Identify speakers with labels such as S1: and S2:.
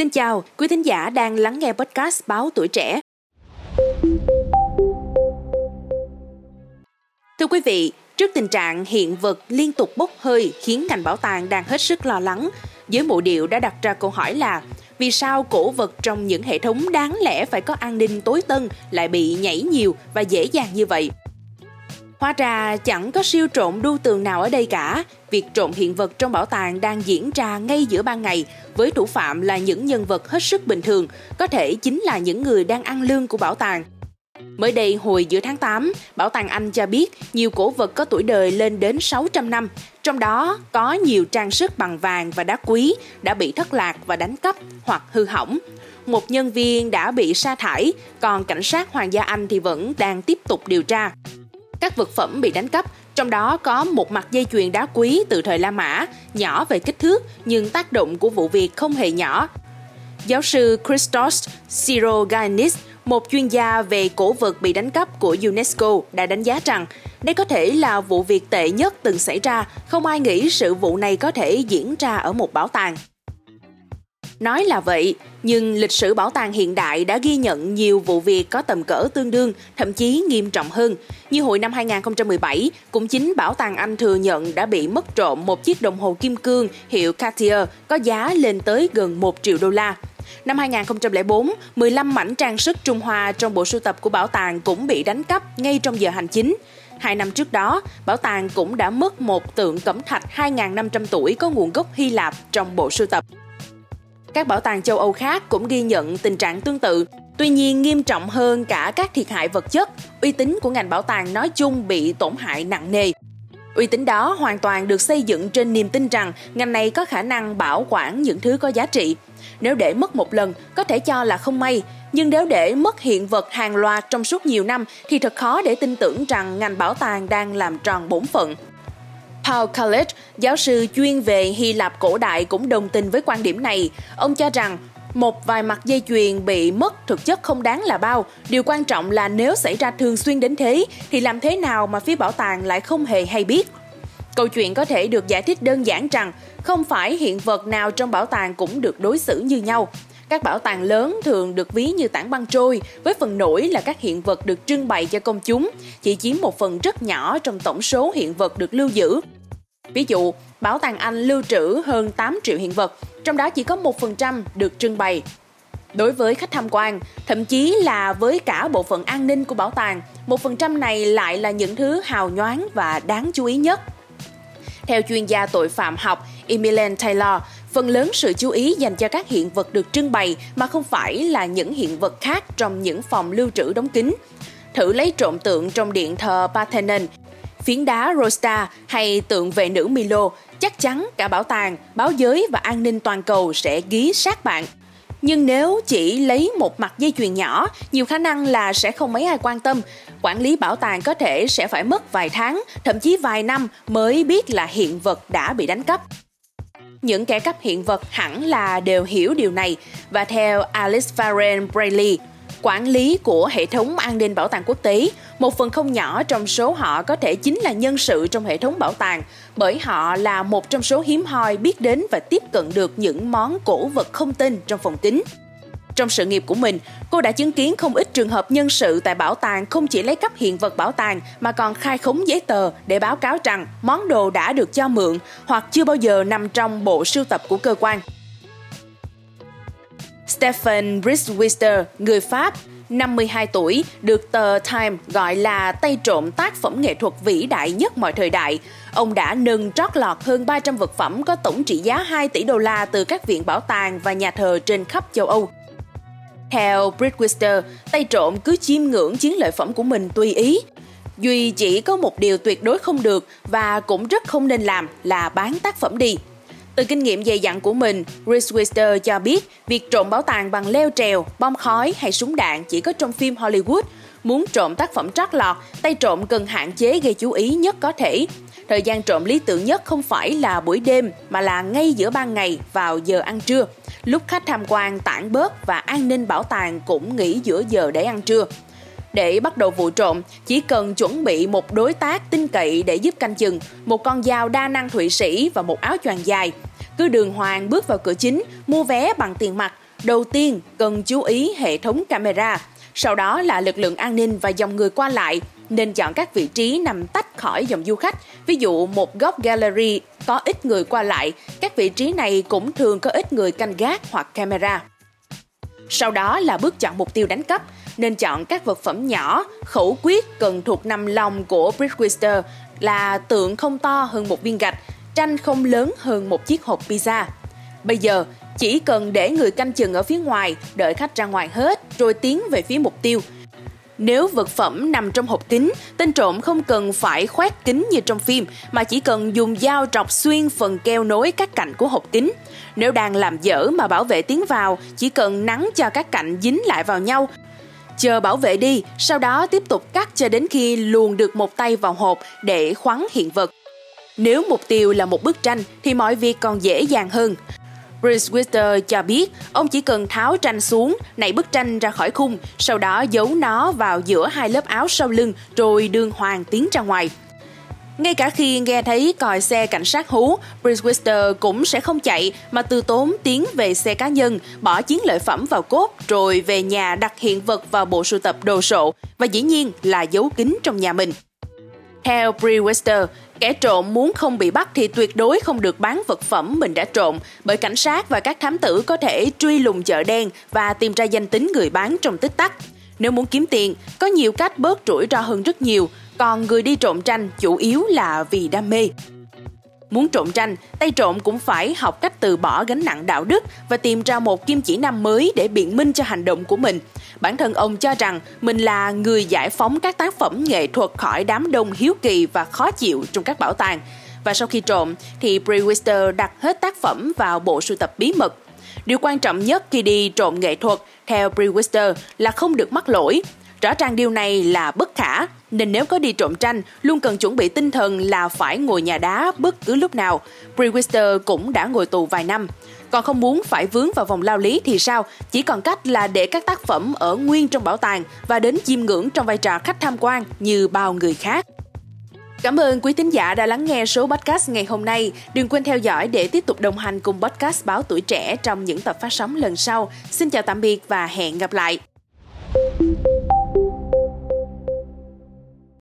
S1: Xin chào, quý thính giả đang lắng nghe podcast Báo Tuổi Trẻ. Thưa quý vị, trước tình trạng hiện vật liên tục bốc hơi khiến ngành bảo tàng đang hết sức lo lắng, giới mộ điệu đã đặt ra câu hỏi là vì sao cổ vật trong những hệ thống đáng lẽ phải có an ninh tối tân lại bị nhảy nhiều và dễ dàng như vậy? Hóa ra chẳng có siêu trộm đu tường nào ở đây cả. Việc trộm hiện vật trong bảo tàng đang diễn ra ngay giữa ban ngày, với thủ phạm là những nhân vật hết sức bình thường, có thể chính là những người đang ăn lương của bảo tàng. Mới đây hồi giữa tháng 8, Bảo tàng Anh cho biết nhiều cổ vật có tuổi đời lên đến 600 năm, trong đó có nhiều trang sức bằng vàng và đá quý đã bị thất lạc và đánh cắp hoặc hư hỏng. Một nhân viên đã bị sa thải, còn cảnh sát Hoàng gia Anh thì vẫn đang tiếp tục điều tra. Các vật phẩm bị đánh cắp, trong đó có một mặt dây chuyền đá quý từ thời La Mã, nhỏ về kích thước nhưng tác động của vụ việc không hề nhỏ. Giáo sư Christos Siroganis, một chuyên gia về cổ vật bị đánh cắp của UNESCO đã đánh giá rằng đây có thể là vụ việc tệ nhất từng xảy ra, không ai nghĩ sự vụ này có thể diễn ra ở một bảo tàng. Nói là vậy, nhưng lịch sử bảo tàng hiện đại đã ghi nhận nhiều vụ việc có tầm cỡ tương đương, thậm chí nghiêm trọng hơn. Như hồi năm 2017, cũng chính bảo tàng Anh thừa nhận đã bị mất trộm một chiếc đồng hồ kim cương hiệu Cartier có giá lên tới gần 1 triệu đô la. Năm 2004, 15 mảnh trang sức Trung Hoa trong bộ sưu tập của bảo tàng cũng bị đánh cắp ngay trong giờ hành chính. Hai năm trước đó, bảo tàng cũng đã mất một tượng cẩm thạch 2.500 tuổi có nguồn gốc Hy Lạp trong bộ sưu tập. Các bảo tàng châu Âu khác cũng ghi nhận tình trạng tương tự. Tuy nhiên, nghiêm trọng hơn cả các thiệt hại vật chất, uy tín của ngành bảo tàng nói chung bị tổn hại nặng nề. Uy tín đó hoàn toàn được xây dựng trên niềm tin rằng ngành này có khả năng bảo quản những thứ có giá trị. Nếu để mất một lần, có thể cho là không may, nhưng nếu để mất hiện vật hàng loạt trong suốt nhiều năm thì thật khó để tin tưởng rằng ngành bảo tàng đang làm tròn bổn phận. Paul College, giáo sư chuyên về Hy Lạp cổ đại cũng đồng tình với quan điểm này. Ông cho rằng một vài mặt dây chuyền bị mất thực chất không đáng là bao. Điều quan trọng là nếu xảy ra thường xuyên đến thế thì làm thế nào mà phía bảo tàng lại không hề hay biết. Câu chuyện có thể được giải thích đơn giản rằng không phải hiện vật nào trong bảo tàng cũng được đối xử như nhau. Các bảo tàng lớn thường được ví như tảng băng trôi, với phần nổi là các hiện vật được trưng bày cho công chúng, chỉ chiếm một phần rất nhỏ trong tổng số hiện vật được lưu giữ. Ví dụ, Bảo tàng Anh lưu trữ hơn 8 triệu hiện vật, trong đó chỉ có 1% được trưng bày. Đối với khách tham quan, thậm chí là với cả bộ phận an ninh của bảo tàng, 1% này lại là những thứ hào nhoáng và đáng chú ý nhất. Theo chuyên gia tội phạm học Emilian Taylor, phần lớn sự chú ý dành cho các hiện vật được trưng bày mà không phải là những hiện vật khác trong những phòng lưu trữ đóng kín. Thử lấy trộm tượng trong điện thờ Parthenon phiến đá Rosta hay tượng vệ nữ Milo, chắc chắn cả bảo tàng, báo giới và an ninh toàn cầu sẽ ghi sát bạn. Nhưng nếu chỉ lấy một mặt dây chuyền nhỏ, nhiều khả năng là sẽ không mấy ai quan tâm. Quản lý bảo tàng có thể sẽ phải mất vài tháng, thậm chí vài năm mới biết là hiện vật đã bị đánh cắp. Những kẻ cắp hiện vật hẳn là đều hiểu điều này và theo Alice Farren Brayley, quản lý của hệ thống an ninh bảo tàng quốc tế, một phần không nhỏ trong số họ có thể chính là nhân sự trong hệ thống bảo tàng, bởi họ là một trong số hiếm hoi biết đến và tiếp cận được những món cổ vật không tên trong phòng kính. Trong sự nghiệp của mình, cô đã chứng kiến không ít trường hợp nhân sự tại bảo tàng không chỉ lấy cắp hiện vật bảo tàng mà còn khai khống giấy tờ để báo cáo rằng món đồ đã được cho mượn hoặc chưa bao giờ nằm trong bộ sưu tập của cơ quan. Stephen Bridgewater, người Pháp, 52 tuổi, được tờ Time gọi là tay trộm tác phẩm nghệ thuật vĩ đại nhất mọi thời đại. Ông đã nâng trót lọt hơn 300 vật phẩm có tổng trị giá 2 tỷ đô la từ các viện bảo tàng và nhà thờ trên khắp châu Âu. Theo Bridgewater, tay trộm cứ chiêm ngưỡng chiến lợi phẩm của mình tùy ý. Duy chỉ có một điều tuyệt đối không được và cũng rất không nên làm là bán tác phẩm đi. Từ kinh nghiệm dày dặn của mình, Reese Wister cho biết việc trộm bảo tàng bằng leo trèo, bom khói hay súng đạn chỉ có trong phim Hollywood. Muốn trộm tác phẩm trót lọt, tay trộm cần hạn chế gây chú ý nhất có thể. Thời gian trộm lý tưởng nhất không phải là buổi đêm mà là ngay giữa ban ngày vào giờ ăn trưa. Lúc khách tham quan tản bớt và an ninh bảo tàng cũng nghỉ giữa giờ để ăn trưa. Để bắt đầu vụ trộm, chỉ cần chuẩn bị một đối tác tin cậy để giúp canh chừng, một con dao đa năng Thụy Sĩ và một áo choàng dài. Cứ đường hoàng bước vào cửa chính, mua vé bằng tiền mặt, đầu tiên cần chú ý hệ thống camera, sau đó là lực lượng an ninh và dòng người qua lại, nên chọn các vị trí nằm tách khỏi dòng du khách. Ví dụ một góc gallery có ít người qua lại, các vị trí này cũng thường có ít người canh gác hoặc camera. Sau đó là bước chọn mục tiêu đánh cắp, nên chọn các vật phẩm nhỏ, khẩu quyết cần thuộc nằm lòng của Bridgewater là tượng không to hơn một viên gạch, tranh không lớn hơn một chiếc hộp pizza. Bây giờ, chỉ cần để người canh chừng ở phía ngoài, đợi khách ra ngoài hết, rồi tiến về phía mục tiêu. Nếu vật phẩm nằm trong hộp kính, tên trộm không cần phải khoét kính như trong phim, mà chỉ cần dùng dao trọc xuyên phần keo nối các cạnh của hộp kính. Nếu đang làm dở mà bảo vệ tiến vào, chỉ cần nắng cho các cạnh dính lại vào nhau, chờ bảo vệ đi, sau đó tiếp tục cắt cho đến khi luồn được một tay vào hộp để khoắn hiện vật. Nếu mục tiêu là một bức tranh thì mọi việc còn dễ dàng hơn. Bruce Wister cho biết ông chỉ cần tháo tranh xuống, nảy bức tranh ra khỏi khung, sau đó giấu nó vào giữa hai lớp áo sau lưng rồi đường hoàng tiến ra ngoài. Ngay cả khi nghe thấy còi xe cảnh sát hú, Bruce Wister cũng sẽ không chạy mà từ tốn tiến về xe cá nhân, bỏ chiến lợi phẩm vào cốt rồi về nhà đặt hiện vật vào bộ sưu tập đồ sộ và dĩ nhiên là giấu kín trong nhà mình. Theo Brewster, kẻ trộm muốn không bị bắt thì tuyệt đối không được bán vật phẩm mình đã trộm, bởi cảnh sát và các thám tử có thể truy lùng chợ đen và tìm ra danh tính người bán trong tích tắc. Nếu muốn kiếm tiền, có nhiều cách bớt rủi ro hơn rất nhiều, còn người đi trộm tranh chủ yếu là vì đam mê. Muốn trộm tranh, tay trộm cũng phải học cách từ bỏ gánh nặng đạo đức và tìm ra một kim chỉ nam mới để biện minh cho hành động của mình. Bản thân ông cho rằng mình là người giải phóng các tác phẩm nghệ thuật khỏi đám đông hiếu kỳ và khó chịu trong các bảo tàng. Và sau khi trộm thì Brewster đặt hết tác phẩm vào bộ sưu tập bí mật. Điều quan trọng nhất khi đi trộm nghệ thuật, theo Brewster là không được mắc lỗi. Rõ ràng điều này là bất khả, nên nếu có đi trộm tranh, luôn cần chuẩn bị tinh thần là phải ngồi nhà đá bất cứ lúc nào. Brewster cũng đã ngồi tù vài năm. Còn không muốn phải vướng vào vòng lao lý thì sao? Chỉ còn cách là để các tác phẩm ở nguyên trong bảo tàng và đến chiêm ngưỡng trong vai trò khách tham quan như bao người khác. Cảm ơn quý tín giả đã lắng nghe số podcast ngày hôm nay. Đừng quên theo dõi để tiếp tục đồng hành cùng podcast Báo Tuổi Trẻ trong những tập phát sóng lần sau. Xin chào tạm biệt và hẹn gặp lại.